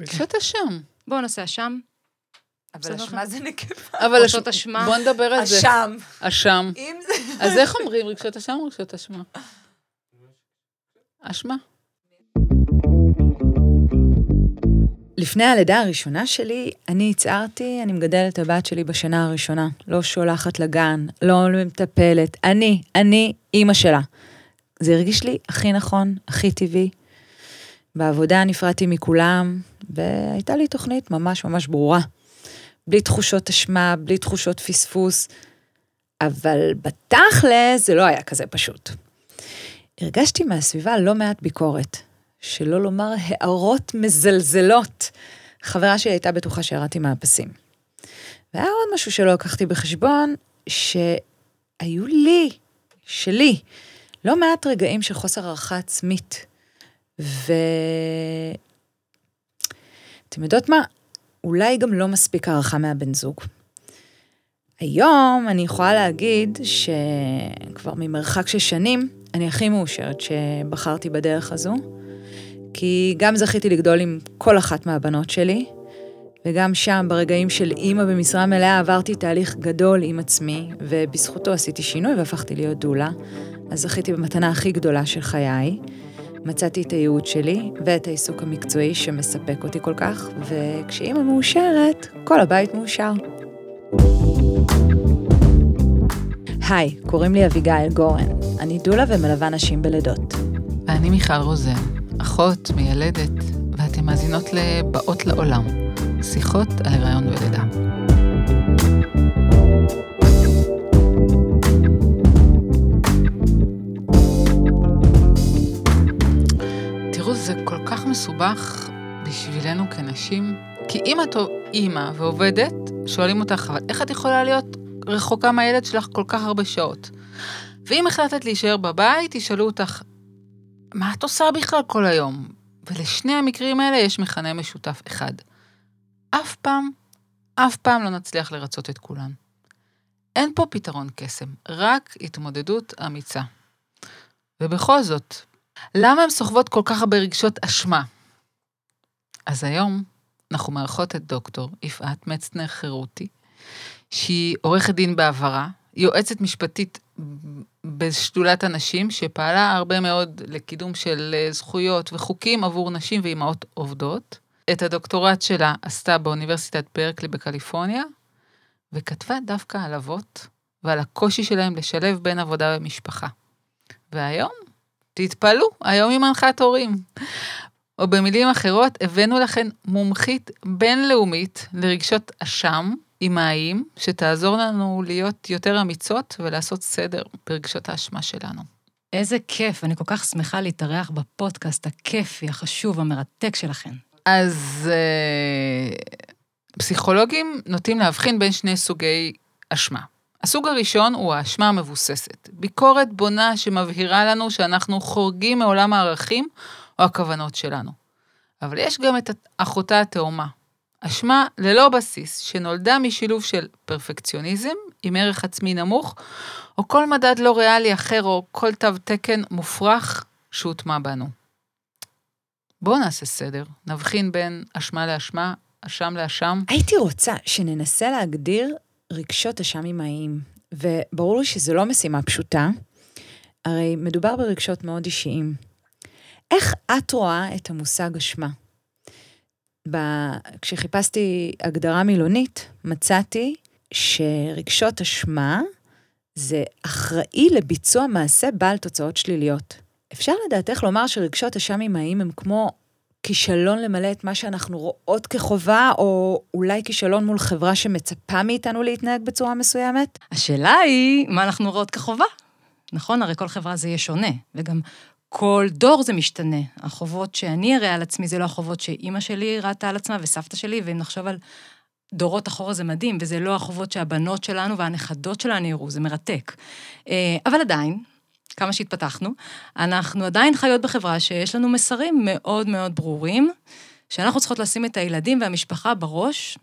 רגשות אשם. בואו נעשה אשם. אבל. אשמה זה נקבה. אבל רגשות אש- אשמה. בוא נדבר על זה. אשם. אשם. אז איך אומרים רגשות אשם או רגשות אשמה? אשמה. לפני הלידה הראשונה שלי, אני הצהרתי, אני מגדלת את הבת שלי בשנה הראשונה. לא שולחת לגן, לא מטפלת. אני, אני אימא שלה. זה הרגיש לי הכי נכון, הכי טבעי. בעבודה נפרדתי מכולם, והייתה לי תוכנית ממש ממש ברורה. בלי תחושות אשמה, בלי תחושות פספוס, אבל בתכל'ס זה לא היה כזה פשוט. הרגשתי מהסביבה לא מעט ביקורת, שלא לומר הערות מזלזלות. חברה שלי הייתה בטוחה שירדתי מהפסים. והיה עוד משהו שלא לקחתי בחשבון, שהיו לי, שלי, לא מעט רגעים של חוסר הערכה עצמית. ו... אתם יודעות מה? אולי גם לא מספיק הערכה מהבן זוג. היום אני יכולה להגיד שכבר ממרחק של שנים, אני הכי מאושרת שבחרתי בדרך הזו, כי גם זכיתי לגדול עם כל אחת מהבנות שלי, וגם שם, ברגעים של אימא במשרה מלאה, עברתי תהליך גדול עם עצמי, ובזכותו עשיתי שינוי והפכתי להיות דולה. אז זכיתי במתנה הכי גדולה של חיי. מצאתי את הייעוד שלי ואת העיסוק המקצועי שמספק אותי כל כך, וכשאימא מאושרת, כל הבית מאושר. היי, קוראים לי אביגיל גורן. אני דולה ומלווה נשים בלידות. ואני מיכל רוזן, אחות, מיילדת, ואתן מאזינות לבאות לעולם, שיחות על הריון ולידה. מסובך בשבילנו כנשים, כי אם את אימא ועובדת, שואלים אותך, אבל איך את יכולה להיות רחוקה מהילד שלך כל כך הרבה שעות? ואם החלטת להישאר בבית, ישאלו אותך, מה את עושה בכלל כל היום? ולשני המקרים האלה יש מכנה משותף אחד. אף פעם, אף פעם לא נצליח לרצות את כולן. אין פה פתרון קסם, רק התמודדות אמיצה. ובכל זאת, למה הן סוחבות כל כך הרבה רגשות אשמה? אז היום אנחנו מארחות את דוקטור יפעת מצנר חירותי, שהיא עורכת דין בעברה, יועצת משפטית בשדולת הנשים, שפעלה הרבה מאוד לקידום של אה, זכויות וחוקים עבור נשים ואימהות עובדות. את הדוקטורט שלה עשתה באוניברסיטת ברקלי בקליפורניה, וכתבה דווקא על אבות ועל הקושי שלהם לשלב בין עבודה ומשפחה. והיום, תתפלאו, היום היא מנחת הורים. או במילים אחרות, הבאנו לכן מומחית בינלאומית לרגשות אשם, אימהיים, שתעזור לנו להיות יותר אמיצות ולעשות סדר ברגשות האשמה שלנו. איזה כיף, אני כל כך שמחה להתארח בפודקאסט הכיפי, החשוב, המרתק שלכם. אז אה, פסיכולוגים נוטים להבחין בין שני סוגי אשמה. הסוג הראשון הוא האשמה המבוססת. ביקורת בונה שמבהירה לנו שאנחנו חורגים מעולם הערכים או הכוונות שלנו. אבל יש גם את אחותה התאומה. אשמה ללא בסיס, שנולדה משילוב של פרפקציוניזם עם ערך עצמי נמוך, או כל מדד לא ריאלי אחר, או כל תו תקן מופרך שהוטמע בנו. בואו נעשה סדר, נבחין בין אשמה לאשמה, אשם לאשם. הייתי רוצה שננסה להגדיר רגשות אשם אמהיים, וברור לי שזו לא משימה פשוטה, הרי מדובר ברגשות מאוד אישיים. איך את רואה את המושג אשמה? ב... כשחיפשתי הגדרה מילונית, מצאתי שרגשות אשמה זה אחראי לביצוע מעשה בעל תוצאות שליליות. אפשר לדעתך לומר שרגשות אשם אמהיים הם כמו כישלון למלא את מה שאנחנו רואות כחובה, או אולי כישלון מול חברה שמצפה מאיתנו להתנהג בצורה מסוימת? השאלה היא, מה אנחנו רואות כחובה? נכון, הרי כל חברה זה יהיה שונה, וגם כל דור זה משתנה. החובות שאני אראה על עצמי זה לא החובות שאימא שלי ראתה על עצמה וסבתא שלי, ואם נחשוב על דורות אחורה זה מדהים, וזה לא החובות שהבנות שלנו והנכדות שלנו יראו, זה מרתק. אה, אבל עדיין, כמה שהתפתחנו, אנחנו עדיין חיות בחברה שיש לנו מסרים מאוד מאוד ברורים, שאנחנו צריכות לשים את הילדים והמשפחה בראש.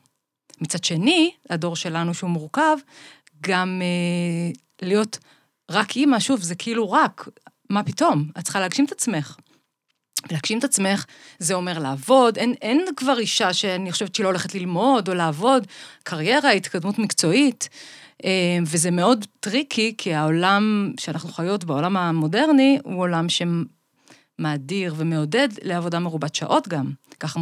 מצד שני, הדור שלנו שהוא מורכב, גם אה, להיות רק אימא, שוב, זה כאילו רק, מה פתאום? את צריכה להגשים את עצמך. ולהגשים את עצמך, זה אומר לעבוד, אין, אין כבר אישה שאני חושבת שהיא לא הולכת ללמוד או לעבוד, קריירה, התקדמות מקצועית, וזה מאוד טריקי, כי העולם שאנחנו חיות בעולם המודרני, הוא עולם שמאדיר ומעודד לעבודה מרובת שעות גם. ככה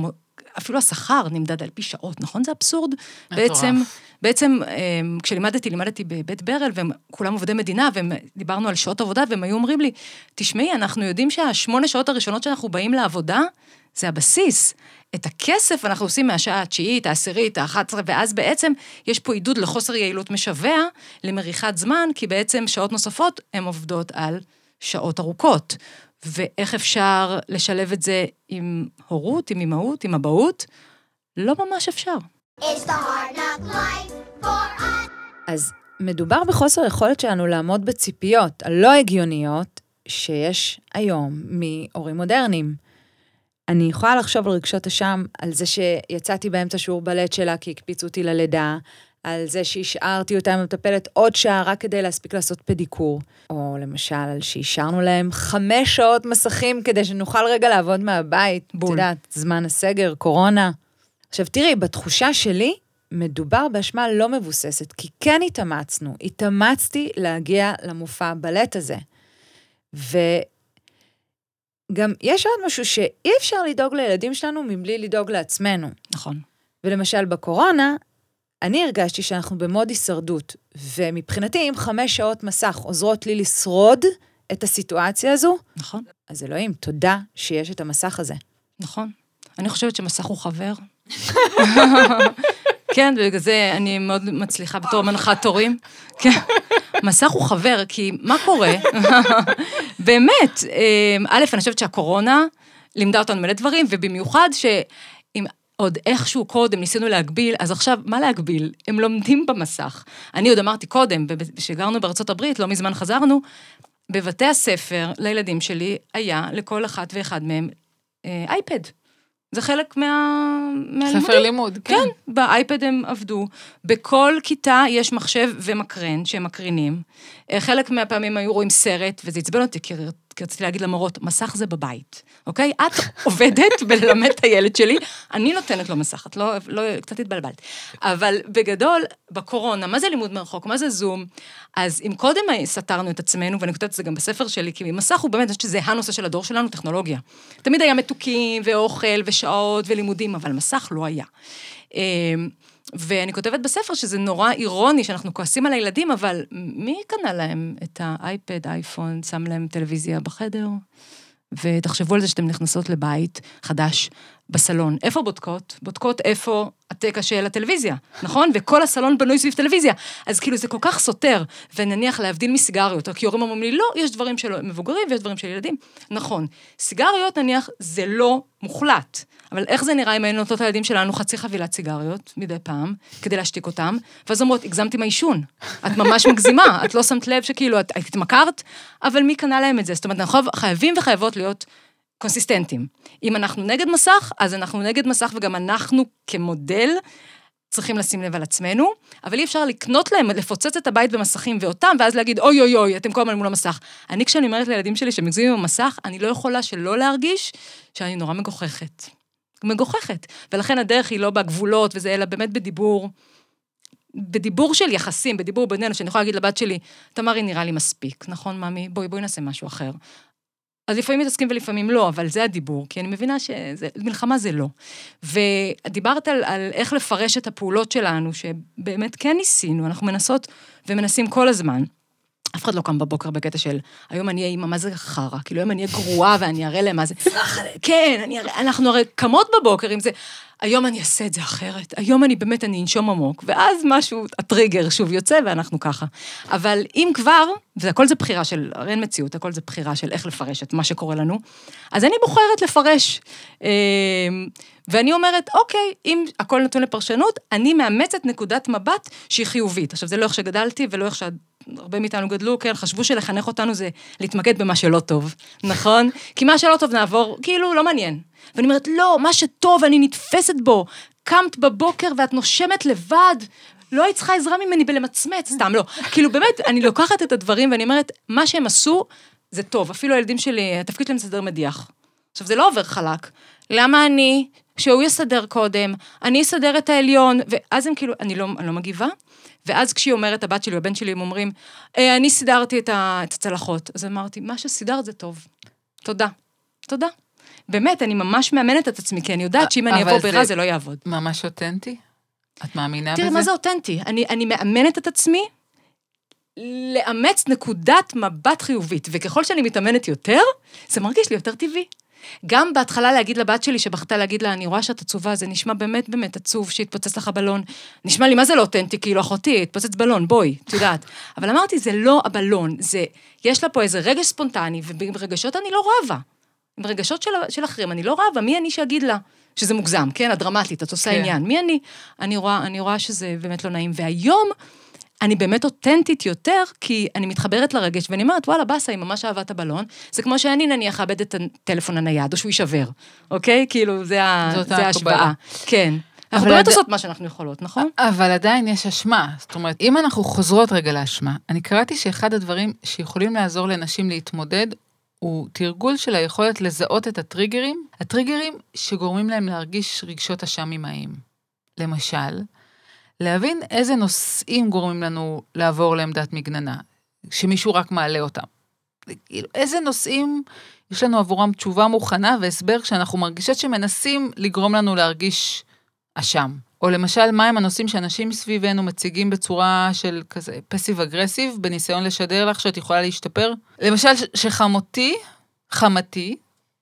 אפילו השכר נמדד על פי שעות, נכון? זה אבסורד. בעצם, בעצם, אמ, כשלימדתי, לימדתי בבית ברל, והם כולם עובדי מדינה, ודיברנו על שעות עבודה, והם היו אומרים לי, תשמעי, אנחנו יודעים שהשמונה שעות הראשונות שאנחנו באים לעבודה, זה הבסיס. את הכסף אנחנו עושים מהשעה התשיעית, העשירית, האחת עשרה, ואז בעצם יש פה עידוד לחוסר יעילות משווע, למריחת זמן, כי בעצם שעות נוספות הן עובדות על שעות ארוכות. ואיך אפשר לשלב את זה עם הורות, עם אימהות, עם אבהות? לא ממש אפשר. אז מדובר בחוסר יכולת שלנו לעמוד בציפיות הלא הגיוניות שיש היום מהורים מודרניים. אני יכולה לחשוב על רגשות אשם, על זה שיצאתי באמצע שיעור בלט שלה כי הקפיצו אותי ללידה, על זה שהשארתי אותה עם המטפלת עוד שעה רק כדי להספיק לעשות פדיקור. או למשל, על שהשארנו להם חמש שעות מסכים כדי שנוכל רגע לעבוד מהבית. בול. את יודעת, זמן הסגר, קורונה. עכשיו תראי, בתחושה שלי, מדובר באשמה לא מבוססת, כי כן התאמצנו. התאמצתי להגיע למופע הבלט הזה. וגם יש עוד משהו שאי אפשר לדאוג לילדים שלנו מבלי לדאוג לעצמנו. נכון. ולמשל בקורונה, אני הרגשתי שאנחנו במוד הישרדות, ומבחינתי, אם חמש שעות מסך עוזרות לי לשרוד את הסיטואציה הזו, נכון. אז אלוהים, תודה שיש את המסך הזה. נכון. אני חושבת שמסך הוא חבר. כן, בגלל זה אני מאוד מצליחה בתור מנחת תורים. כן, מסך הוא חבר, כי מה קורה? באמת, אה, א', אני חושבת שהקורונה לימדה אותנו מלא דברים, ובמיוחד ש... עוד איכשהו קודם ניסינו להגביל, אז עכשיו, מה להגביל? הם לומדים במסך. אני עוד אמרתי קודם, כשגרנו בארצות הברית, לא מזמן חזרנו, בבתי הספר לילדים שלי היה לכל אחת ואחד מהם אה, אייפד. זה חלק מה... מהלימודים. ספר לימוד, כן. כן, באייפד הם עבדו. בכל כיתה יש מחשב ומקרן שהם מקרינים. אה, חלק מהפעמים היו רואים סרט, וזה עצבן אותי, כי כי רציתי להגיד למורות, מסך זה בבית, אוקיי? את עובדת בללמד את הילד שלי, אני נותנת לו מסך, את לא, לא, קצת התבלבלת. אבל בגדול, בקורונה, מה זה לימוד מרחוק, מה זה זום? אז אם קודם סתרנו את עצמנו, ואני כותבת את זה גם בספר שלי, כי מסך הוא באמת, אני חושבת שזה הנושא של הדור שלנו, טכנולוגיה. תמיד היה מתוקים, ואוכל, ושעות, ולימודים, אבל מסך לא היה. ואני כותבת בספר שזה נורא אירוני שאנחנו כועסים על הילדים, אבל מי קנה להם את האייפד, אייפון, שם להם טלוויזיה בחדר? ותחשבו על זה שאתן נכנסות לבית חדש בסלון. איפה בודקות? בודקות איפה התקע של הטלוויזיה, נכון? וכל הסלון בנוי סביב טלוויזיה. אז כאילו זה כל כך סותר, ונניח להבדיל מסיגריות, כי הורים אומרים לי, לא, יש דברים של מבוגרים ויש דברים של ילדים. נכון, סיגריות נניח זה לא מוחלט, אבל איך זה נראה אם היינו נותנות לילדים שלנו חצי חבילת סיגריות מדי פעם, כדי להשתיק אותם, ואז אומרות, הגזמת עם העישון, את ממש מגזימה, את לא שמת לב שכאילו את התמכרת, אבל מי קנה להם את זה? זאת אומרת, אנחנו חייבים וחייבות להיות קונסיסטנטים. אם אנחנו נגד מסך, אז אנחנו נגד מסך, וגם אנחנו כמודל צריכים לשים לב על עצמנו, אבל אי אפשר לקנות להם, לפוצץ את הבית במסכים ואותם, ואז להגיד, אוי אוי אוי, אתם כל הזמן מול המסך. אני, כשאני אומרת לילדים שלי שהם מגזימים עם המסך, אני לא יכולה שלא להרגיש שאני נורא מגוחכת. מגוחכת. ולכן הדרך היא לא בגבולות וזה, אלא באמת בדיבור, בדיבור של יחסים, בדיבור בינינו, שאני יכולה להגיד לבת שלי, תמרי, נראה לי מספיק, נכון, ממי? בואי, בואי נעשה משהו אחר. אז לפעמים מתעסקים ולפעמים לא, אבל זה הדיבור, כי אני מבינה שמלחמה זה לא. ודיברת על, על איך לפרש את הפעולות שלנו, שבאמת כן ניסינו, אנחנו מנסות ומנסים כל הזמן. אף אחד לא קם בבוקר בקטע של, היום אני אהיה אימא, מה זה חרא? כאילו, היום אני אהיה גרועה ואני אראה להם מה זה... כן, אני אראה, אנחנו הרי קמות בבוקר עם זה, היום אני אעשה את זה אחרת, היום אני באמת, אני אנשום עמוק, ואז משהו, הטריגר שוב יוצא ואנחנו ככה. אבל אם כבר, והכל זה בחירה של, הרי אין מציאות, הכל זה בחירה של איך לפרש את מה שקורה לנו, אז אני בוחרת לפרש. אמ, ואני אומרת, אוקיי, אם הכל נתון לפרשנות, אני מאמצת נקודת מבט שהיא חיובית. עכשיו, זה לא איך שגדלתי ולא איך שהרבה מאיתנו גדלו, כן, חשבו שלחנך אותנו זה להתמקד במה שלא טוב, נכון? כי מה שלא טוב נעבור, כאילו, לא מעניין. ואני אומרת, לא, מה שטוב, אני נתפסת בו. קמת בבוקר ואת נושמת לבד, לא היית צריכה עזרה ממני בלמצמץ, סתם לא. כאילו, באמת, אני לוקחת את הדברים ואני אומרת, מה שהם עשו, זה טוב. אפילו הילדים שלי, התפקיד שלהם לסדר מדיח. עכשיו, זה לא עובר חלק. למה אני, שהוא יסדר קודם, אני אסדר את העליון, ואז הם כאילו, אני לא, אני לא מגיבה. ואז כשהיא אומרת, הבת שלי, הבן שלי, הם אומרים, אה, אני סידרתי את, ה, את הצלחות. אז אמרתי, מה שסידרת זה טוב. תודה. תודה. באמת, אני ממש מאמנת את עצמי, כי אני יודעת שאם אני אבוא זה- ברע זה לא יעבוד. ממש אותנטי? את מאמינה בזה? תראי, מה זה אותנטי? אני, אני מאמנת את עצמי לאמץ נקודת מבט חיובית, וככל שאני מתאמנת יותר, זה מרגיש לי יותר טבעי. גם בהתחלה להגיד לבת שלי, שבכתה להגיד לה, אני רואה שאת עצובה, זה נשמע באמת באמת עצוב שהתפוצץ לך בלון. נשמע לי, מה זה לא אותנטי? כאילו, אחותי, התפוצץ בלון, בואי, את יודעת. אבל אמרתי, זה לא הבלון, זה, יש לה פה איזה רגש ספונטני, וברגשות אני לא רבה. עם רגשות של, של אחרים, אני לא רבה, מי אני שאגיד לה? שזה מוגזם, כן? הדרמטית, את עושה כן. עניין. מי אני? אני רואה, אני רואה שזה באמת לא נעים. והיום, אני באמת אותנטית יותר, כי אני מתחברת לרגש, ואני אומרת, וואלה, באסה, היא ממש אהבה את הבלון. זה כמו שאני נניח אאבד את הטלפון הנייד, או שהוא יישבר, אוקיי? כאילו, זה, ה. ההשוואה. כן. אנחנו באמת עד- עושות מה שאנחנו יכולות, נכון? אבל עדיין יש אשמה. זאת אומרת, אם אנחנו חוזרות רגע לאשמה, אני קראתי שאחד הדברים שיכולים לעזור לנשים להתמודד, הוא תרגול של היכולת לזהות את הטריגרים, הטריגרים שגורמים להם להרגיש רגשות אשם אמהיים. למשל, להבין איזה נושאים גורמים לנו לעבור לעמדת מגננה, שמישהו רק מעלה אותם. איזה נושאים יש לנו עבורם תשובה מוכנה והסבר כשאנחנו מרגישות שמנסים לגרום לנו להרגיש אשם. או למשל, מהם הנושאים שאנשים סביבנו מציגים בצורה של כזה פסיב אגרסיב, בניסיון לשדר לך שאת יכולה להשתפר? למשל, שחמותי, חמתי,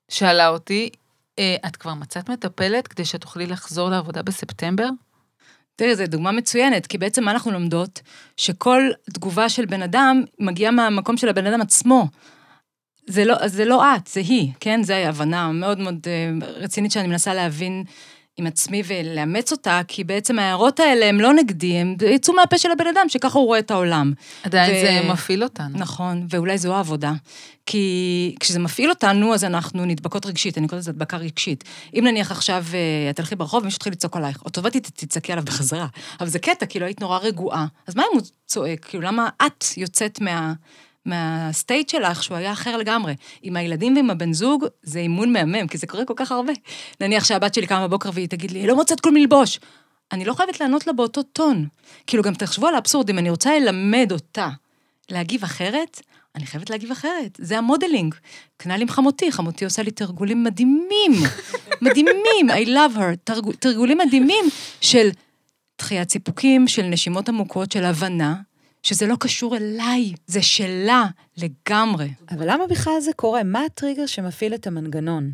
שאלה אותי, "אה, את כבר מצאת מטפלת כדי שתוכלי לחזור לעבודה בספטמבר? תראי, זו דוגמה מצוינת, כי בעצם מה אנחנו לומדות? שכל תגובה של בן אדם מגיעה מהמקום של הבן אדם עצמו. זה לא, זה לא את, זה היא, כן? זו הבנה מאוד מאוד אה, רצינית שאני מנסה להבין עם עצמי ולאמץ אותה, כי בעצם ההערות האלה הם לא נגדי, הם יצאו מהפה של הבן אדם, שככה הוא רואה את העולם. עדיין ו- זה מפעיל אותנו. נכון, ואולי זו העבודה. כי כשזה מפעיל אותנו, אז אנחנו נדבקות רגשית, אני קוראת לזה הדבקה רגשית. אם נניח עכשיו אה, את תלכי ברחוב ומישהו יתחיל לצעוק עלייך, אוטומטית תצעקי עליו בחזרה. אבל זה קטע, כאילו היית נורא רגועה. אז מה אם הוא צועק? כאילו, למה את יוצאת מה... מה state שלך, שהוא היה אחר לגמרי. עם הילדים ועם הבן זוג, זה אימון מהמם, כי זה קורה כל כך הרבה. נניח שהבת שלי קמה בבוקר והיא תגיד לי, לא מוצאת כלום ללבוש. אני לא חייבת לענות לה באותו טון. כאילו, גם תחשבו על האבסורד, אם אני רוצה ללמד אותה להגיב אחרת, אני חייבת להגיב אחרת. זה ה modeling. כנ"ל עם חמותי, חמותי עושה לי תרגולים מדהימים, מדהימים, I love her, תרג, תרגולים מדהימים של דחיית סיפוקים, של נשימות עמוקות, של הבנה, שזה לא קשור אליי, זה שלה לגמרי. אבל למה בכלל זה קורה? מה הטריגר שמפעיל את המנגנון?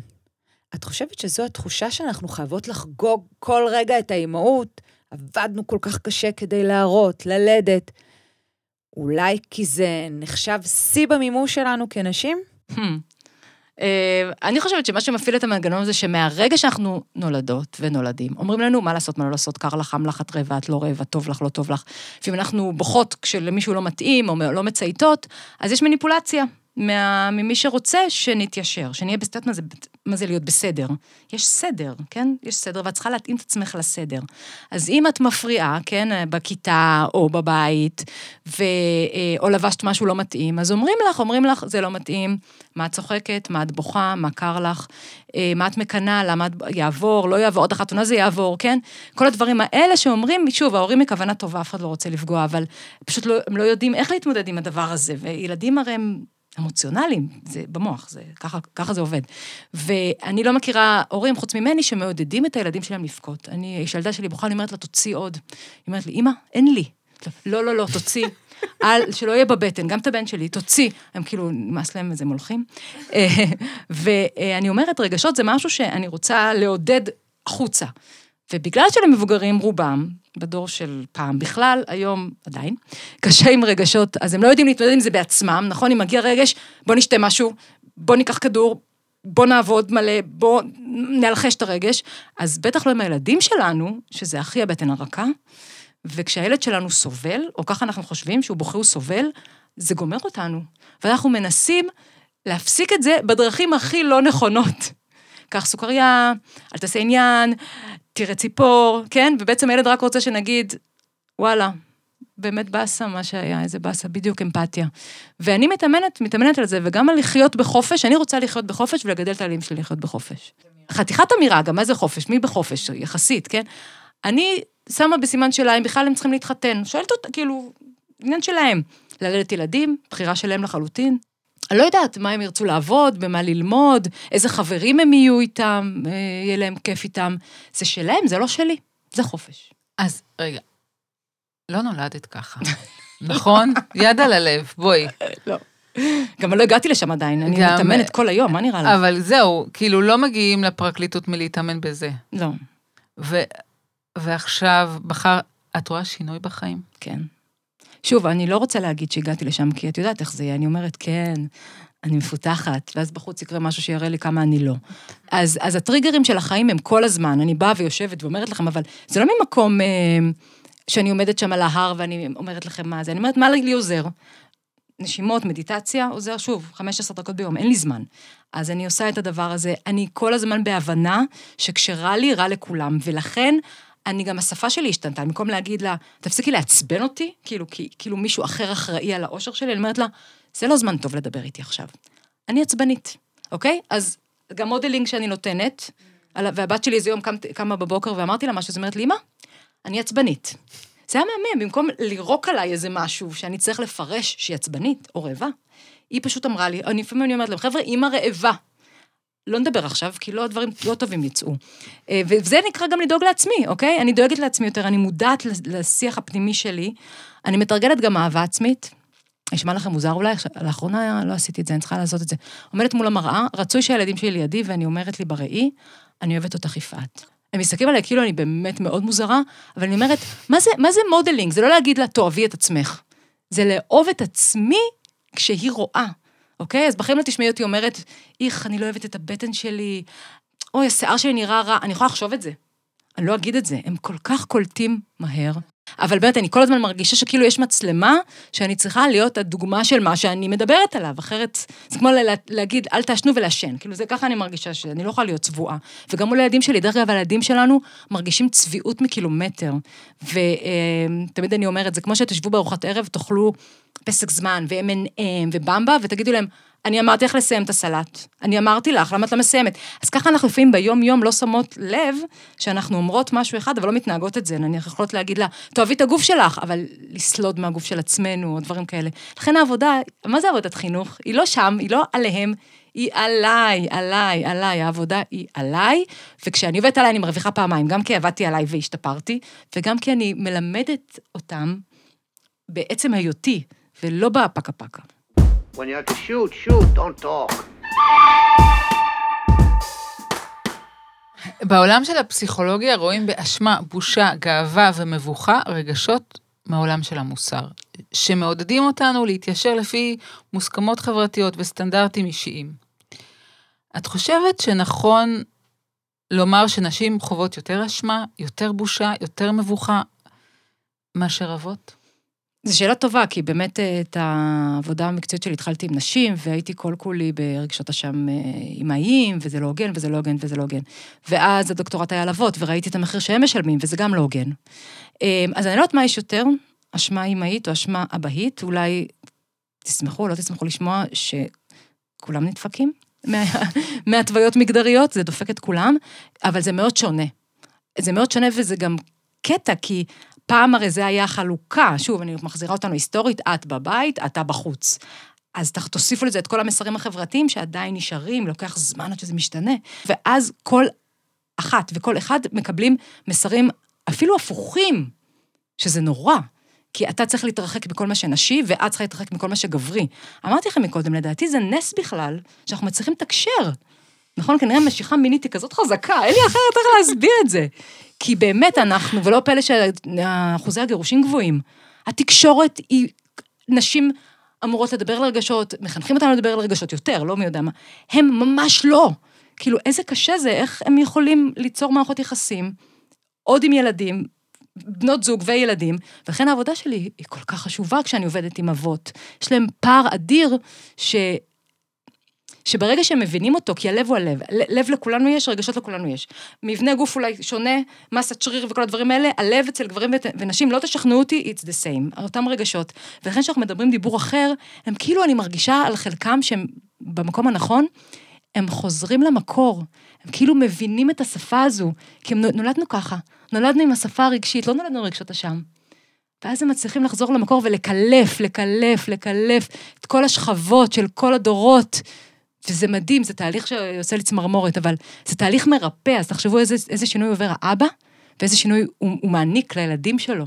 את חושבת שזו התחושה שאנחנו חייבות לחגוג כל רגע את האימהות? עבדנו כל כך קשה כדי להראות, ללדת. אולי כי זה נחשב שיא במימוש שלנו כנשים? Hmm. אה, אני חושבת שמה שמפעיל את המנגנון זה שמהרגע שאנחנו נולדות ונולדים, אומרים לנו מה לעשות, מה לא לעשות, קר לך, חם לך, את רעבה, את לא רעבה, טוב לך, לא טוב לך. לפעמים אנחנו בוכות כשלמישהו לא מתאים או לא מצייתות, אז יש מניפולציה מה, ממי שרוצה שנתיישר, שנהיה, יודעת מה מה זה להיות בסדר? יש סדר, כן? יש סדר, ואת צריכה להתאים את עצמך לסדר. אז אם את מפריעה, כן, בכיתה או בבית, ו, אה, או לבשת משהו לא מתאים, אז אומרים לך, אומרים לך, זה לא מתאים, מה את צוחקת, מה את בוכה, מה קר לך, אה, מה את מקנאה, למה את יעבור, לא יעבור, עוד אחת עונה זה יעבור, כן? כל הדברים האלה שאומרים, שוב, ההורים מכוונה טובה, אף אחד לא רוצה לפגוע, אבל פשוט לא, הם לא יודעים איך להתמודד עם הדבר הזה, וילדים הרי הם... אמוציונליים, זה במוח, זה, ככה, ככה זה עובד. ואני לא מכירה הורים, חוץ ממני, שמעודדים את הילדים שלהם לבכות. אני, יש ילדה שלי בוכה, אני אומרת לה, תוציא עוד. היא אומרת לי, אמא, אין לי. לא, לא, לא, תוציא. אל, שלא יהיה בבטן, גם את הבן שלי, תוציא. הם כאילו, נמאס להם וזה מולכים. ואני אומרת, רגשות זה משהו שאני רוצה לעודד החוצה. ובגלל שלמבוגרים רובם, בדור של פעם בכלל, היום עדיין, קשה עם רגשות, אז הם לא יודעים להתמודד עם זה בעצמם, נכון? אם מגיע רגש, בוא נשתה משהו, בוא ניקח כדור, בוא נעבוד מלא, בוא נלחש את הרגש, אז בטח לא עם הילדים שלנו, שזה הכי הבטן הרכה, וכשהילד שלנו סובל, או ככה אנחנו חושבים שהוא בוכה וסובל, זה גומר אותנו. ואנחנו מנסים להפסיק את זה בדרכים הכי לא נכונות. קח סוכריה, אל תעשה עניין, תראה ציפור, כן? ובעצם הילד רק רוצה שנגיד, וואלה, באמת באסה מה שהיה, איזה באסה, בדיוק אמפתיה. ואני מתאמנת, מתאמנת על זה, וגם על לחיות בחופש, אני רוצה לחיות בחופש ולגדל את הילדים שלי לחיות בחופש. חתיכת אמירה, גם מה זה חופש? מי בחופש? יחסית, כן? אני שמה בסימן שאלה אם בכלל הם צריכים להתחתן. שואלת אותה, כאילו, עניין שלהם. ללדת ילדים, בחירה שלהם לחלוטין. אני לא יודעת מה הם ירצו לעבוד, במה ללמוד, איזה חברים הם יהיו איתם, אה, יהיה להם כיף איתם. זה שלהם, זה לא שלי, זה חופש. אז רגע, לא נולדת ככה, נכון? יד על הלב, בואי. לא. גם לא הגעתי לשם עדיין, אני גם- מתאמנת כל היום, מה נראה לך? אבל זהו, כאילו לא מגיעים לפרקליטות מלהתאמן בזה. לא, ו, ועכשיו בחר, את רואה שינוי בחיים? כן. שוב, אני לא רוצה להגיד שהגעתי לשם, כי את יודעת איך זה יהיה, אני אומרת, כן, אני מפותחת, ואז בחוץ יקרה משהו שיראה לי כמה אני לא. אז, אז הטריגרים של החיים הם כל הזמן, אני באה ויושבת ואומרת לכם, אבל זה לא ממקום אה, שאני עומדת שם על ההר ואני אומרת לכם מה זה, אני אומרת, מה לי עוזר? נשימות, מדיטציה, עוזר שוב, 15 דקות ביום, אין לי זמן. אז אני עושה את הדבר הזה, אני כל הזמן בהבנה שכשרע לי, רע לכולם, ולכן אני גם, השפה שלי השתנתה, במקום להגיד לה, תפסיקי לעצבן אותי, כאילו, כי, כאילו מישהו אחר אחראי על האושר שלי, אני אומרת לה, זה לא זמן טוב לדבר איתי עכשיו. אני עצבנית, אוקיי? אז גם modeling שאני נותנת, על- והבת שלי איזה יום קם, קמה בבוקר ואמרתי לה משהו, אז אומרת לי, אמא, אני עצבנית. זה היה מהמם, במקום לירוק עליי איזה משהו שאני צריך לפרש שהיא עצבנית או רעבה, היא פשוט אמרה לי, אני לפעמים אומרת להם, חבר'ה, אימא רעבה. לא נדבר עכשיו, כי לא דברים לא טובים יצאו. אה, וזה נקרא גם לדאוג לעצמי, אוקיי? אני דואגת לעצמי יותר, אני מודעת לשיח הפנימי שלי, אני מתרגלת גם אהבה עצמית. נשמע לכם מוזר אולי, לאחרונה לא עשיתי את זה, אני צריכה לעשות את זה. עומדת מול המראה, רצוי שהילדים שלי לידי, ואני אומרת לי בראי, אני אוהבת אותך יפעת. הם מסתכלים עליי כאילו אני באמת מאוד מוזרה, אבל אני אומרת, מה זה, מה זה modeling? זה לא להגיד לה, תאהבי את עצמך. זה לאהוב את עצמי כשהיא רואה, אוקיי? אז בחיים לא תשמעי אותי אומרת, איך, אני לא אוהבת את הבטן שלי, אוי, השיער שלי נראה רע, אני יכולה לחשוב את זה. אני לא אגיד את זה, הם כל כך קולטים מהר. אבל באמת, אני כל הזמן מרגישה שכאילו יש מצלמה, שאני צריכה להיות הדוגמה של מה שאני מדברת עליו, אחרת זה כמו לה, להגיד, אל תעשנו ולעשן. כאילו, זה ככה אני מרגישה שאני לא יכולה להיות צבועה. וגם מול הילדים שלי, דרך אגב, הילדים שלנו מרגישים צביעות מקילומטר. ותמיד אני אומרת, זה כמו שתשבו בארוחת ערב, תאכלו פסק זמן, ו-M&M, ובמבה, ותגידו להם, אני אמרתי לך לסיים את הסלט. אני אמרתי לך, למה את לא מסיימת? אז ככה אנחנו לפעמים ביום-יום לא שמות לב שאנחנו אומרות משהו אחד, אבל לא מתנהגות את זה. נניח יכולות להגיד לה, תאהבי את הגוף שלך, אבל לסלוד מהגוף של עצמנו, או דברים כאלה. לכן העבודה, מה זה עבודת חינוך? היא לא שם, היא לא עליהם, היא עליי, עליי, עליי. העבודה היא עליי, וכשאני עובדת עליי אני מרוויחה פעמיים, גם כי עבדתי עליי והשתפרתי, וגם כי אני מלמדת אותם בעצם היותי, ולא בפקה פקה. When you have to shoot, shoot, don't talk. בעולם של הפסיכולוגיה רואים באשמה, בושה, גאווה ומבוכה רגשות מהעולם של המוסר, שמעודדים אותנו להתיישר לפי מוסכמות חברתיות וסטנדרטים אישיים. את חושבת שנכון לומר שנשים חוות יותר אשמה, יותר בושה, יותר מבוכה מאשר אבות? זו שאלה טובה, כי באמת אה, את העבודה המקצועית שלי התחלתי עם נשים, והייתי כל כולי ברגשות אשם אה, אמהיים, וזה לא הוגן, וזה לא הוגן, וזה לא הוגן. ואז הדוקטורט היה על אבות, וראיתי את המחיר שהם משלמים, וזה גם לא הוגן. אה, אז אני לא יודעת מה יש יותר, אשמה אמהית או אשמה אבהית, אולי תשמחו או לא תשמחו לשמוע שכולם נדפקים מה- מהתוויות מגדריות, זה דופק את כולם, אבל זה מאוד שונה. זה מאוד שונה וזה גם קטע, כי פעם הרי זה היה החלוקה, שוב, אני מחזירה אותנו היסטורית, את בבית, אתה בחוץ. אז תוסיפו לזה את כל המסרים החברתיים שעדיין נשארים, לוקח זמן עד שזה משתנה. ואז כל אחת וכל אחד מקבלים מסרים אפילו הפוכים, שזה נורא. כי אתה צריך להתרחק מכל מה שנשי, ואת צריכה להתרחק מכל מה שגברי. אמרתי לכם מקודם, לדעתי זה נס בכלל, שאנחנו מצליחים לתקשר. נכון? כנראה משיכה מינית היא כזאת חזקה, אין לי אחרת איך להסביר את זה. כי באמת אנחנו, ולא פלא שאחוזי הגירושים גבוהים. התקשורת היא, נשים אמורות לדבר לרגשות, מחנכים אותנו לדבר לרגשות יותר, לא מי יודע מה. הם ממש לא. כאילו, איזה קשה זה, איך הם יכולים ליצור מערכות יחסים, עוד עם ילדים, בנות זוג וילדים, ולכן העבודה שלי היא כל כך חשובה כשאני עובדת עם אבות. יש להם פער אדיר ש... שברגע שהם מבינים אותו, כי הלב הוא הלב, לב לכולנו יש, רגשות לכולנו יש. מבנה גוף אולי שונה, מסת שריר וכל הדברים האלה, הלב אצל גברים ונשים, לא תשכנעו אותי, it's the same, אותם רגשות. ולכן כשאנחנו מדברים דיבור אחר, הם כאילו, אני מרגישה על חלקם שהם במקום הנכון, הם חוזרים למקור, הם כאילו מבינים את השפה הזו, כי הם נולדנו ככה, נולדנו עם השפה הרגשית, לא נולדנו רגשות אשם. ואז הם מצליחים לחזור למקור ולקלף, לקלף, לקלף את כל השכבות של כל הדורות. וזה מדהים, זה תהליך שעושה לי צמרמורת, אבל זה תהליך מרפא, אז תחשבו איזה, איזה שינוי עובר האבא, ואיזה שינוי הוא, הוא מעניק לילדים שלו.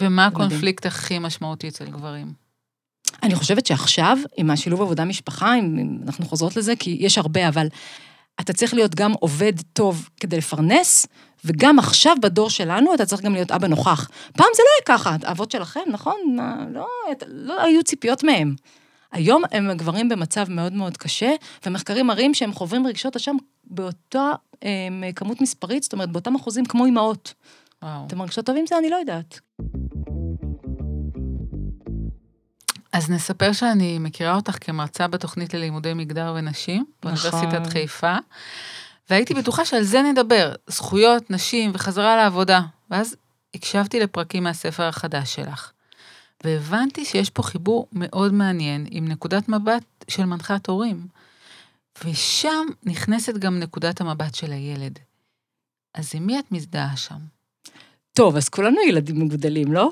ומה מדהים. הקונפליקט הכי משמעותי אצל גברים? אני חושבת שעכשיו, עם השילוב עבודה-משפחה, אם אם אנחנו חוזרות לזה, כי יש הרבה, אבל אתה צריך להיות גם עובד טוב כדי לפרנס, וגם עכשיו בדור שלנו אתה צריך גם להיות אבא נוכח. פעם זה לא היה ככה, האבות שלכם, נכון? מה, לא, לא היו ציפיות מהם. היום הם גברים במצב מאוד מאוד קשה, ומחקרים מראים שהם חווים רגשות אשם באותה אה, כמות מספרית, זאת אומרת, באותם אחוזים כמו אימהות. וואו. אתם מרגישות טוב עם זה? אני לא יודעת. אז נספר שאני מכירה אותך כמרצה בתוכנית ללימודי מגדר ונשים, באוניברסיטת נכון. חיפה, והייתי בטוחה שעל זה נדבר, זכויות, נשים וחזרה לעבודה. ואז הקשבתי לפרקים מהספר החדש שלך, והבנתי שיש פה חיבור מאוד מעניין עם נקודת מבט של מנחת הורים, ושם נכנסת גם נקודת המבט של הילד. אז עם מי את מזדהה שם? טוב, אז כולנו ילדים מגודלים, לא?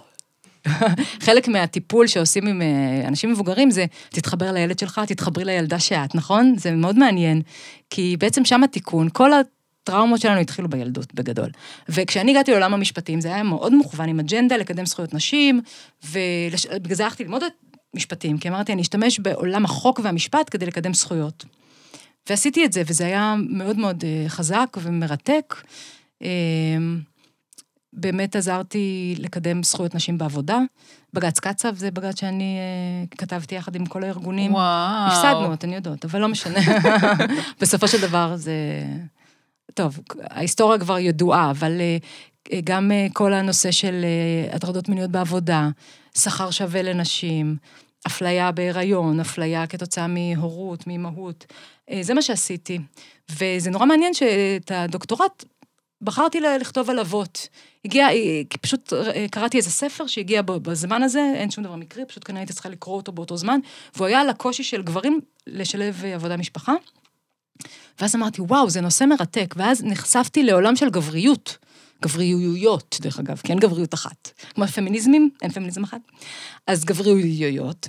חלק מהטיפול שעושים עם אה, אנשים מבוגרים זה, תתחבר לילד שלך, תתחברי לילדה שאת, נכון? זה מאוד מעניין, כי בעצם שם התיקון, כל הטראומות שלנו התחילו בילדות, בגדול. וכשאני הגעתי לעולם המשפטים, זה היה מאוד מוכוון עם אג'נדה לקדם זכויות נשים, ובגלל זה הלכתי ללמוד את משפטים, כי אמרתי, אני אשתמש בעולם החוק והמשפט כדי לקדם זכויות. ועשיתי את זה, וזה היה מאוד מאוד אה, חזק ומרתק. אה, באמת עזרתי לקדם זכויות נשים בעבודה. בג"ץ קצב זה בג"ץ שאני אה, כתבתי יחד עם כל הארגונים. וואו. הפסדנו, אתן יודעות, אבל לא משנה. בסופו של דבר זה... טוב, ההיסטוריה כבר ידועה, אבל אה, גם אה, כל הנושא של אה, הטרדות מיניות בעבודה, שכר שווה לנשים, אפליה בהיריון, אפליה כתוצאה מהורות, מאימהות, אה, זה מה שעשיתי. וזה נורא מעניין שאת הדוקטורט בחרתי לכתוב על אבות. הגיע, אה, פשוט אה, קראתי איזה ספר שהגיע בזמן הזה, אין שום דבר מקרי, פשוט כנראה הייתי צריכה לקרוא אותו באותו זמן, והוא היה על הקושי של גברים לשלב אה, עבודה משפחה. ואז אמרתי, וואו, זה נושא מרתק, ואז נחשפתי לעולם של גבריות. גבריויות, דרך אגב, כי אין גבריות אחת. כמו פמיניזמים, אין פמיניזם אחת. אז גבריויות.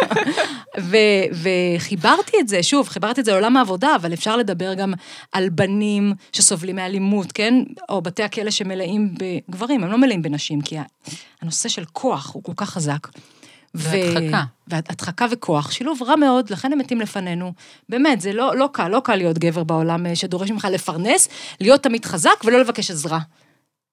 ו- וחיברתי את זה, שוב, חיברתי את זה לעולם העבודה, אבל אפשר לדבר גם על בנים שסובלים מאלימות, כן? או בתי הכלא שמלאים בגברים, הם לא מלאים בנשים, כי הנושא של כוח הוא כל כך חזק. והדחקה. והדחקה וכוח, שילוב רע מאוד, לכן הם מתים לפנינו. באמת, זה לא, לא קל, לא קל להיות גבר בעולם אה, שדורש ממך לפרנס, להיות תמיד חזק ולא לבקש עזרה.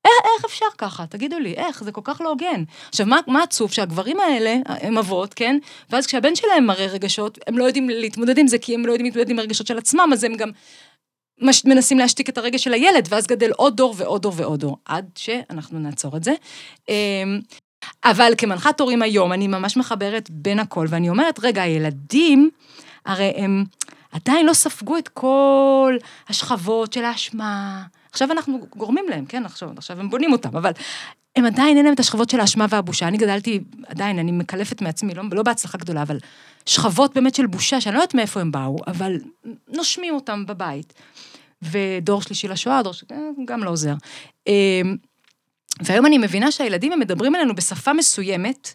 איך, איך אפשר ככה? תגידו לי, איך? זה כל כך לא הוגן. עכשיו, מה, מה עצוב? שהגברים האלה, הם אבות, כן? ואז כשהבן שלהם מראה רגשות, הם לא יודעים להתמודד עם זה, כי הם לא יודעים להתמודד עם הרגשות של עצמם, אז הם גם מש, מנסים להשתיק את הרגש של הילד, ואז גדל עוד דור ועוד דור ועוד דור, עד שאנחנו נעצור את זה. אמ, אבל כמנחת הורים היום, אני ממש מחברת בין הכל, ואני אומרת, רגע, הילדים, הרי הם עדיין לא ספגו את כל השכבות של האשמה. עכשיו אנחנו גורמים להם, כן? עכשיו, עכשיו הם בונים אותם, אבל הם עדיין אין להם את השכבות של האשמה והבושה. אני גדלתי, עדיין, אני מקלפת מעצמי, לא, לא בהצלחה גדולה, אבל שכבות באמת של בושה, שאני לא יודעת מאיפה הם באו, אבל נושמים אותם בבית. ודור שלישי לשואה, דור ש... אה, גם לא עוזר. והיום אני מבינה שהילדים הם מדברים אלינו בשפה מסוימת,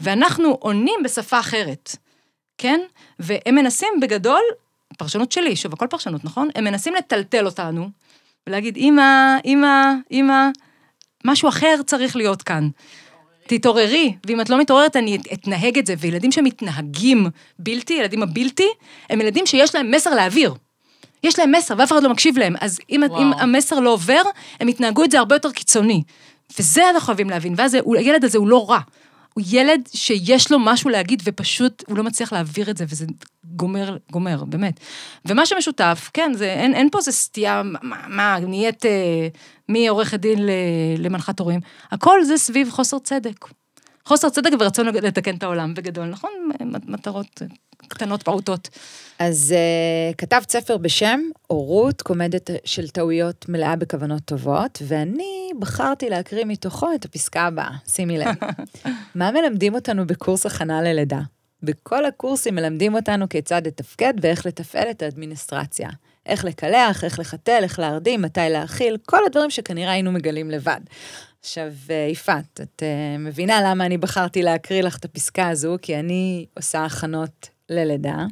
ואנחנו עונים בשפה אחרת, כן? והם מנסים בגדול, פרשנות שלי, שוב, הכל פרשנות, נכון? הם מנסים לטלטל אותנו, ולהגיד, אמא, אמא, אמא, משהו אחר צריך להיות כאן. תתעוררי, ואם את לא מתעוררת, אני אתנהג את זה. וילדים שמתנהגים בלתי, ילדים הבלתי, הם ילדים שיש להם מסר להעביר. יש להם מסר, ואף אחד לא מקשיב להם. אז אם, וואו. אם המסר לא עובר, הם יתנהגו את זה הרבה יותר קיצוני. וזה אנחנו חייבים להבין, ואז הילד הזה הוא לא רע. הוא ילד שיש לו משהו להגיד, ופשוט הוא לא מצליח להעביר את זה, וזה גומר, גומר, באמת. ומה שמשותף, כן, זה, אין, אין פה איזה סטייה, מה, מה נהיית אה, מעורכת דין למנחת הורים, הכל זה סביב חוסר צדק. חוסר צדק ורצון לתקן את העולם בגדול, נכון? מטרות קטנות, פעוטות. אז uh, כתבת ספר בשם הורות, קומדת של טעויות מלאה בכוונות טובות, ואני בחרתי להקריא מתוכו את הפסקה הבאה, שימי לב. מה מלמדים אותנו בקורס הכנה ללידה? בכל הקורסים מלמדים אותנו כיצד לתפקד ואיך לתפעל את האדמיניסטרציה. איך לקלח, איך לחתל, איך להרדים, מתי להאכיל, כל הדברים שכנראה היינו מגלים לבד. עכשיו, אה, יפעת, את uh, מבינה למה אני בחרתי להקריא לך את הפסקה הזו, כי אני עושה הכנות ללידה,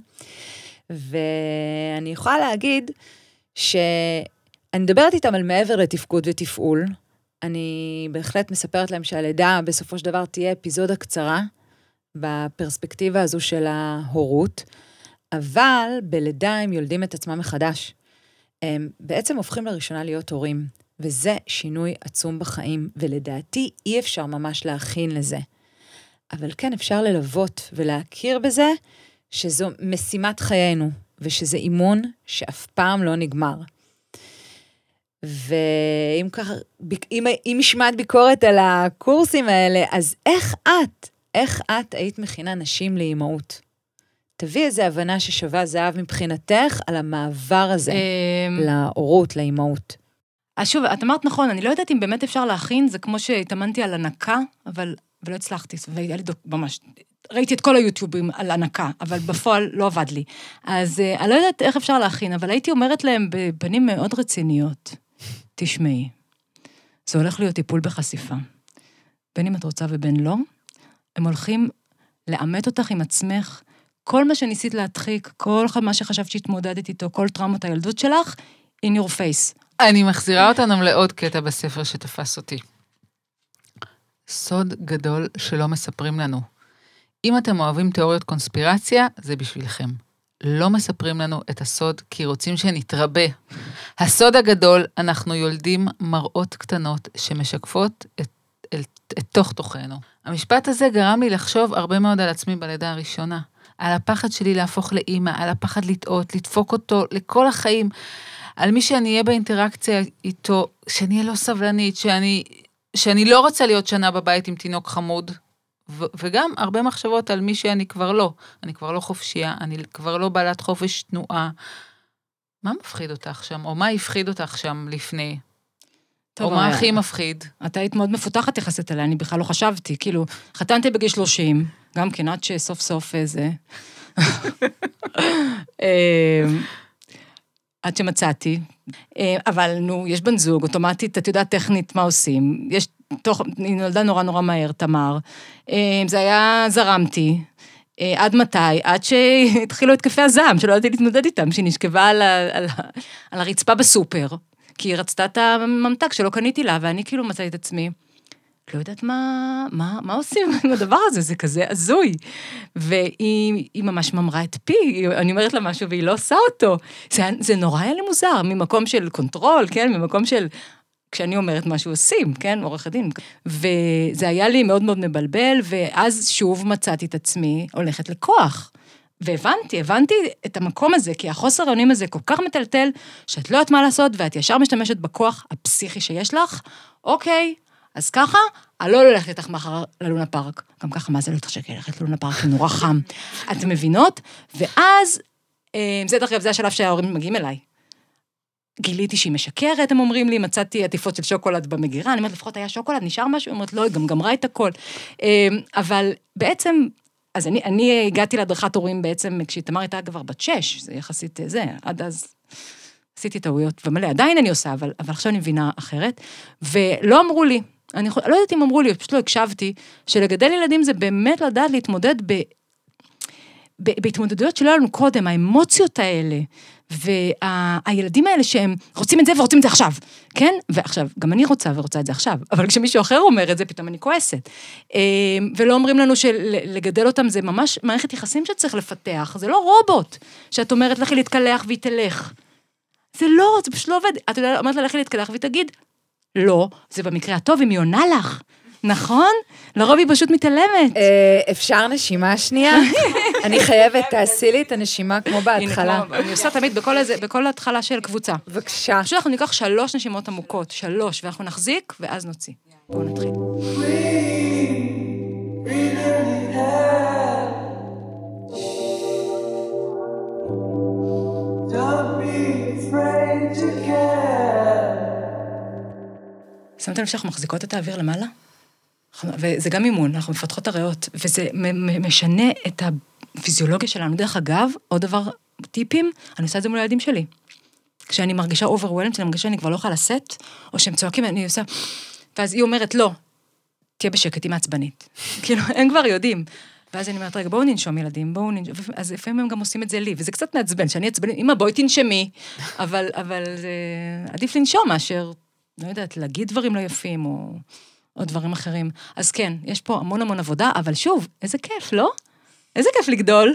ואני יכולה להגיד שאני מדברת איתם על מעבר לתפקוד ותפעול. אני בהחלט מספרת להם שהלידה בסופו של דבר תהיה אפיזודה קצרה, בפרספקטיבה הזו של ההורות, אבל בלידה הם יולדים את עצמם מחדש. הם בעצם הופכים לראשונה להיות הורים, וזה שינוי עצום בחיים, ולדעתי אי אפשר ממש להכין לזה. אבל כן, אפשר ללוות ולהכיר בזה שזו משימת חיינו, ושזה אימון שאף פעם לא נגמר. ואם ככה, אם, אם נשמעת ביקורת על הקורסים האלה, אז איך את, איך את היית מכינה נשים לאימהות? תביא איזו הבנה ששווה זהב מבחינתך על המעבר הזה אמ, להורות, לאימהות. אז שוב, את אמרת נכון, אני לא יודעת אם באמת אפשר להכין, זה כמו שהתאמנתי על הנקה, אבל ולא הצלחתי, והיה לי דוק, ממש, ראיתי את כל היוטיובים על הנקה, אבל בפועל לא עבד לי. אז uh, אני לא יודעת איך אפשר להכין, אבל הייתי אומרת להם בפנים מאוד רציניות, תשמעי, זה הולך להיות טיפול בחשיפה. בין אם את רוצה ובין לא, הם הולכים לעמת אותך עם עצמך, כל מה שניסית להדחיק, כל מה שחשבת שהתמודדת איתו, כל טראומות הילדות שלך, in your face. אני מחזירה אותנו לעוד קטע בספר שתפס אותי. סוד גדול שלא מספרים לנו. אם אתם אוהבים תיאוריות קונספירציה, זה בשבילכם. לא מספרים לנו את הסוד כי רוצים שנתרבה. הסוד הגדול, אנחנו יולדים מראות קטנות שמשקפות את, את, את תוך תוכנו. המשפט הזה גרם לי לחשוב הרבה מאוד על עצמי בלידה הראשונה. על הפחד שלי להפוך לאימא, על הפחד לטעות, לדפוק אותו לכל החיים, על מי שאני אהיה באינטראקציה איתו, שאני אהיה לא סבלנית, שאני שאני לא רוצה להיות שנה בבית עם תינוק חמוד, ו- וגם הרבה מחשבות על מי שאני כבר לא. אני כבר לא חופשייה, אני כבר לא בעלת חופש תנועה. מה מפחיד אותך שם, או מה הפחיד אותך שם לפני? טוב, או מה הכי מפחיד? את היית מאוד מפותחת יחסית אליה, אני בכלל לא חשבתי. כאילו, חתנתי בגיל 30, גם כן, עד שסוף סוף איזה... עד שמצאתי. אה, אבל נו, יש בן זוג, אוטומטית, את יודעת טכנית מה עושים. יש תוך, היא נולדה נורא נורא מהר, תמר. אה, זה היה, זרמתי. אה, עד מתי? עד שהתחילו התקפי הזעם, שלא ידעתי להתמודד איתם, שהיא נשכבה על, על, על הרצפה בסופר, כי היא רצתה את הממתק שלא קניתי לה, ואני כאילו מצאתי את עצמי. לא יודעת מה, מה, מה עושים עם הדבר הזה, זה כזה הזוי. והיא ממש ממרה את פי, אני אומרת לה משהו והיא לא עושה אותו. זה, זה נורא היה לי מוזר, ממקום של control, כן? ממקום של... כשאני אומרת משהו עושים, כן? עורכת דין. וזה היה לי מאוד מאוד מבלבל, ואז שוב מצאתי את עצמי הולכת לכוח. והבנתי, הבנתי את המקום הזה, כי החוסר האונים הזה כל כך מטלטל, שאת לא יודעת מה לעשות, ואת ישר משתמשת בכוח הפסיכי שיש לך, אוקיי, אז ככה, אני לא הולכת איתך מחר ללונה פארק. גם ככה, מה זה לא תחשקי ללכת ללונה פארק, זה נורא חם. אתם מבינות? ואז, אה, זה דרך אגב, זה השלב שההורים מגיעים אליי. גיליתי שהיא משקרת, הם אומרים לי, מצאתי עטיפות של שוקולד במגירה, אני אומרת, לפחות היה שוקולד, נשאר משהו? היא אומרת, לא, היא גם גמרה את הכל. אה, אבל בעצם, אז אני, אני הגעתי להדרכת הורים בעצם, כשתמר הייתה כבר בת שש, זה יחסית זה, עד אז עשיתי טעויות ומלא, עדיין אני עושה, אבל, אבל עכשיו אני מבינה אחרת. ולא אמרו לי, אני לא יודעת אם אמרו לי, פשוט לא הקשבתי, שלגדל ילדים זה באמת לדעת להתמודד ב... ב... בהתמודדויות שלא היו לנו קודם, האמוציות האלה, והילדים האלה שהם רוצים את זה ורוצים את זה עכשיו, כן? ועכשיו, גם אני רוצה ורוצה את זה עכשיו, אבל כשמישהו אחר אומר את זה, פתאום אני כועסת. אמ, ולא אומרים לנו שלגדל אותם זה ממש מערכת יחסים שצריך לפתח, זה לא רובוט, שאת אומרת לכי להתקלח והיא תלך. זה לא, זה פשוט לא עובד. את יודעת, אומרת לה לכי להתקלח והיא תגיד, לא, זה במקרה הטוב אם היא עונה לך. נכון? לרוב היא פשוט מתעלמת. אה, אפשר נשימה שנייה? אני חייבת, תעשי לי את הנשימה כמו בהתחלה. אני עושה תמיד בכל התחלה של קבוצה. בבקשה. פשוט אנחנו ניקח שלוש נשימות עמוקות, שלוש, ואנחנו נחזיק, ואז נוציא. בואו נתחיל. שמתם לב שאנחנו מחזיקות את האוויר למעלה? וזה גם אימון, אנחנו מפתחות את הריאות, וזה משנה את הפיזיולוגיה שלנו. דרך אגב, עוד דבר, טיפים, אני עושה את זה מול הילדים שלי. כשאני מרגישה overwhelmed, כשאני מרגישה שאני כבר לא יכולה לשאת, או שהם צועקים, אני עושה... ואז היא אומרת, לא, תהיה בשקט, היא מעצבנית. כאילו, הם כבר יודעים. ואז אני אומרת, רגע, בואו ננשום ילדים, בואו ננשום, אז לפעמים הם גם עושים את זה לי, וזה קצת מעצבן, שאני עצבנית, אמא, בואי תנשמי, אבל, אבל זה עדיף לנשום מאשר, לא יודעת, להגיד דברים לא יפים, או, או דברים אחרים. אז כן, יש פה המון המון עבודה, אבל שוב, איזה כיף, לא? איזה כיף לגדול.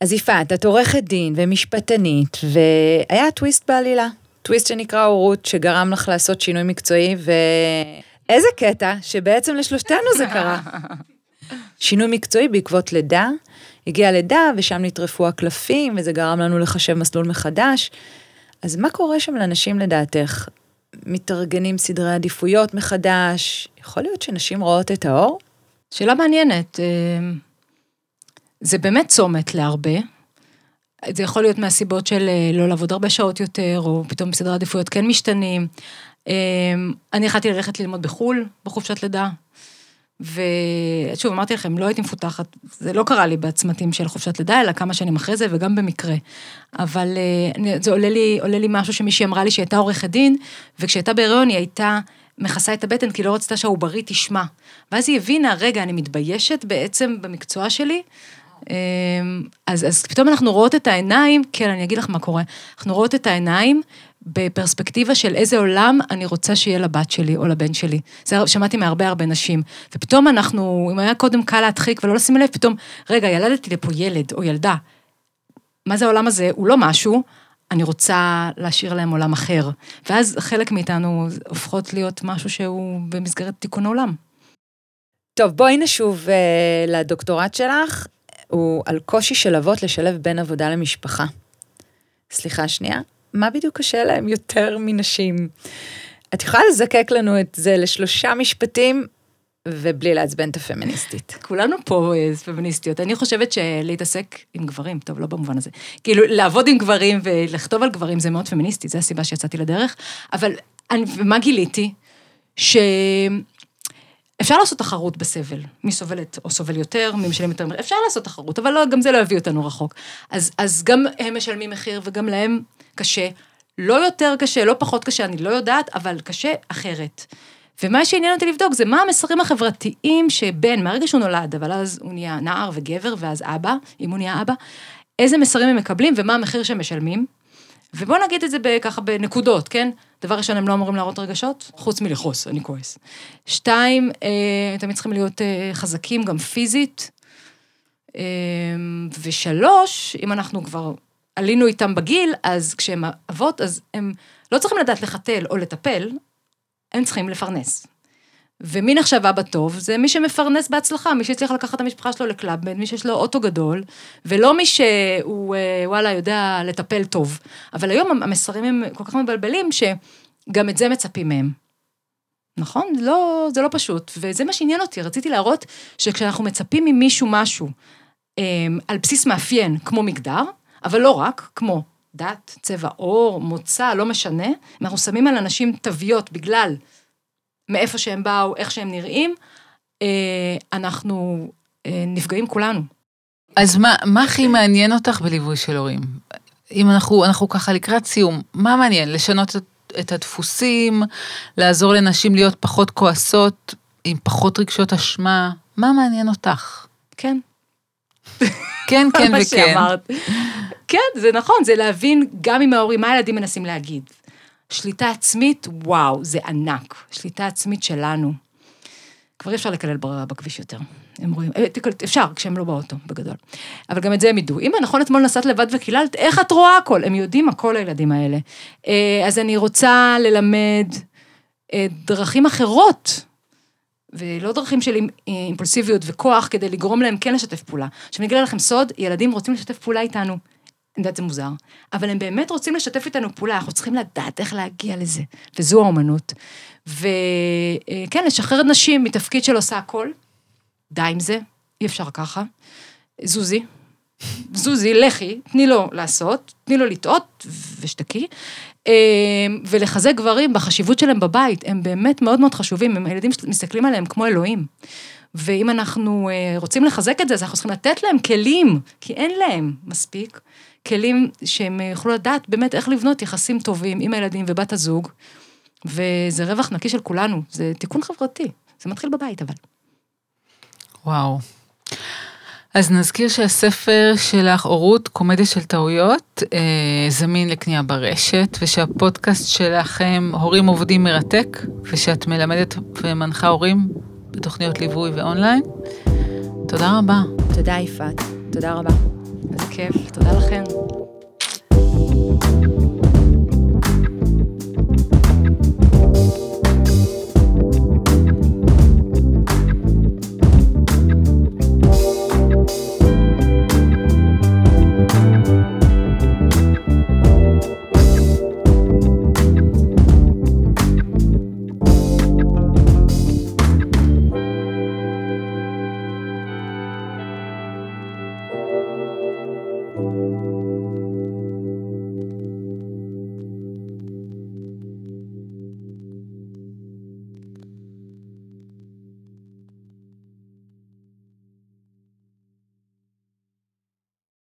אז יפעת, את עורכת דין ומשפטנית, והיה טוויסט בעלילה. טוויסט שנקרא הורות, שגרם לך לעשות שינוי מקצועי, ואיזה קטע, שבעצם לשלושתנו זה קרה. שינוי מקצועי בעקבות לידה, הגיעה לידה, ושם נטרפו הקלפים, וזה גרם לנו לחשב מסלול מחדש. אז מה קורה שם לאנשים לדעתך? מתארגנים סדרי עדיפויות מחדש? יכול להיות שנשים רואות את האור? שאלה מעניינת. אה, זה באמת צומת להרבה. זה יכול להיות מהסיבות של אה, לא לעבוד הרבה שעות יותר, או פתאום סדרי עדיפויות כן משתנים. אה, אני החלטתי ללכת ללמוד בחו"ל, בחופשת לידה. ושוב, אמרתי לכם, לא הייתי מפותחת, זה לא קרה לי בצמתים של חופשת לידה, אלא כמה שנים אחרי זה, וגם במקרה. אבל אה, זה עולה לי, עולה לי משהו שמישהי אמרה לי שהיא הייתה עורכת דין, וכשהייתה בהיריון היא הייתה מכסה את הבטן, כי לא רצתה שהעוברי תשמע. ואז היא הבינה, רגע, אני מתביישת בעצם במקצוע שלי. אה, אז, אז פתאום אנחנו רואות את העיניים, כן, אני אגיד לך מה קורה. אנחנו רואות את העיניים בפרספקטיבה של איזה עולם אני רוצה שיהיה לבת שלי או לבן שלי. זה שמעתי מהרבה הרבה נשים. ופתאום אנחנו, אם היה קודם קל להדחיק ולא לשים לב, פתאום, רגע, ילדתי לפה ילד או ילדה. מה זה העולם הזה? הוא לא משהו, אני רוצה להשאיר להם עולם אחר. ואז חלק מאיתנו הופכות להיות משהו שהוא במסגרת תיקון העולם. טוב, בואי נשוב אה, לדוקטורט שלך, הוא על קושי של אבות לשלב בין עבודה למשפחה. סליחה שנייה, מה בדיוק קשה להם יותר מנשים? את יכולה לזקק לנו את זה לשלושה משפטים, ובלי לעצבן את הפמיניסטית. כולנו פה אה, פמיניסטיות. אני חושבת שלהתעסק עם גברים, טוב, לא במובן הזה, כאילו לעבוד עם גברים ולכתוב על גברים זה מאוד פמיניסטי, זו הסיבה שיצאתי לדרך. אבל אני, ומה גיליתי? שאפשר לעשות תחרות בסבל, מי סובלת או סובל יותר, מי משלם יותר, אפשר לעשות תחרות, אבל לא, גם זה לא יביא אותנו רחוק. אז, אז גם הם משלמים מחיר וגם להם קשה. לא יותר קשה, לא פחות קשה, אני לא יודעת, אבל קשה אחרת. ומה שעניין אותי לבדוק זה מה המסרים החברתיים שבן, מהרגע שהוא נולד, אבל אז הוא נהיה נער וגבר, ואז אבא, אם הוא נהיה אבא, איזה מסרים הם מקבלים ומה המחיר שהם משלמים. ובואו נגיד את זה ככה בנקודות, כן? דבר ראשון, הם לא אמורים להראות רגשות, חוץ מלכעוס, אני כועס. שתיים, אה, תמיד צריכים להיות אה, חזקים, גם פיזית. אה, ושלוש, אם אנחנו כבר עלינו איתם בגיל, אז כשהם אבות, אז הם לא צריכים לדעת לחתל או לטפל, הם צריכים לפרנס. ומי נחשב אבא טוב? זה מי שמפרנס בהצלחה, מי שהצליח לקחת את המשפחה שלו לקלאבמן, מי שיש לו אוטו גדול, ולא מי שהוא, אה, וואלה, יודע לטפל טוב. אבל היום המסרים הם כל כך מבלבלים, שגם את זה מצפים מהם. נכון? לא, זה לא פשוט, וזה מה שעניין אותי, רציתי להראות שכשאנחנו מצפים ממישהו משהו אה, על בסיס מאפיין, כמו מגדר, אבל לא רק, כמו דת, צבע עור, מוצא, לא משנה, אנחנו שמים על אנשים תוויות בגלל מאיפה שהם באו, איך שהם נראים, אה, אנחנו אה, נפגעים כולנו. אז מה, מה הכי מעניין אותך בליווי של הורים? אם אנחנו, אנחנו ככה לקראת סיום, מה מעניין? לשנות את, את הדפוסים, לעזור לנשים להיות פחות כועסות, עם פחות רגשות אשמה? מה מעניין אותך? כן. כן, כן מה וכן. שאמרת. כן, זה נכון, זה להבין גם עם ההורים, מה הילדים מנסים להגיד. שליטה עצמית, וואו, זה ענק. שליטה עצמית שלנו. כבר אי אפשר לקלל בכביש יותר. הם רואים, אה, אפשר, כשהם לא באוטו, בגדול. אבל גם את זה הם ידעו. אמא, נכון, אתמול נסעת לבד וקיללת, איך את רואה הכל? הם יודעים הכל, הילדים האלה. אה, אז אני רוצה ללמד אה, דרכים אחרות, ולא דרכים של אימ- אימפולסיביות וכוח, כדי לגרום להם כן לשתף פעולה. עכשיו אני אגלה לכם סוד, ילדים רוצים לשתף פעולה איתנו. אני יודעת, זה מוזר, אבל הם באמת רוצים לשתף איתנו פעולה, אנחנו צריכים לדעת איך להגיע לזה, וזו האומנות. וכן, לשחרר נשים מתפקיד של עושה הכל, די עם זה, אי אפשר ככה. זוזי, זוזי, לכי, תני לו לעשות, תני לו לטעות, ושתקי. אה, ולחזק גברים בחשיבות שלהם בבית, הם באמת מאוד מאוד חשובים, הם הילדים מסתכלים עליהם כמו אלוהים. ואם אנחנו אה, רוצים לחזק את זה, אז אנחנו צריכים לתת להם כלים, כי אין להם מספיק, כלים שהם יוכלו לדעת באמת איך לבנות יחסים טובים עם הילדים ובת הזוג, וזה רווח נקי של כולנו, זה תיקון חברתי, זה מתחיל בבית אבל. וואו. אז נזכיר שהספר שלך, הורות, קומדיה של טעויות, אה, זמין לקנייה ברשת, ושהפודקאסט שלכם, הורים עובדים מרתק, ושאת מלמדת ומנחה הורים בתוכניות ליווי ואונליין. תודה רבה. תודה יפעת, תודה רבה. איזה כיף, תודה לכם.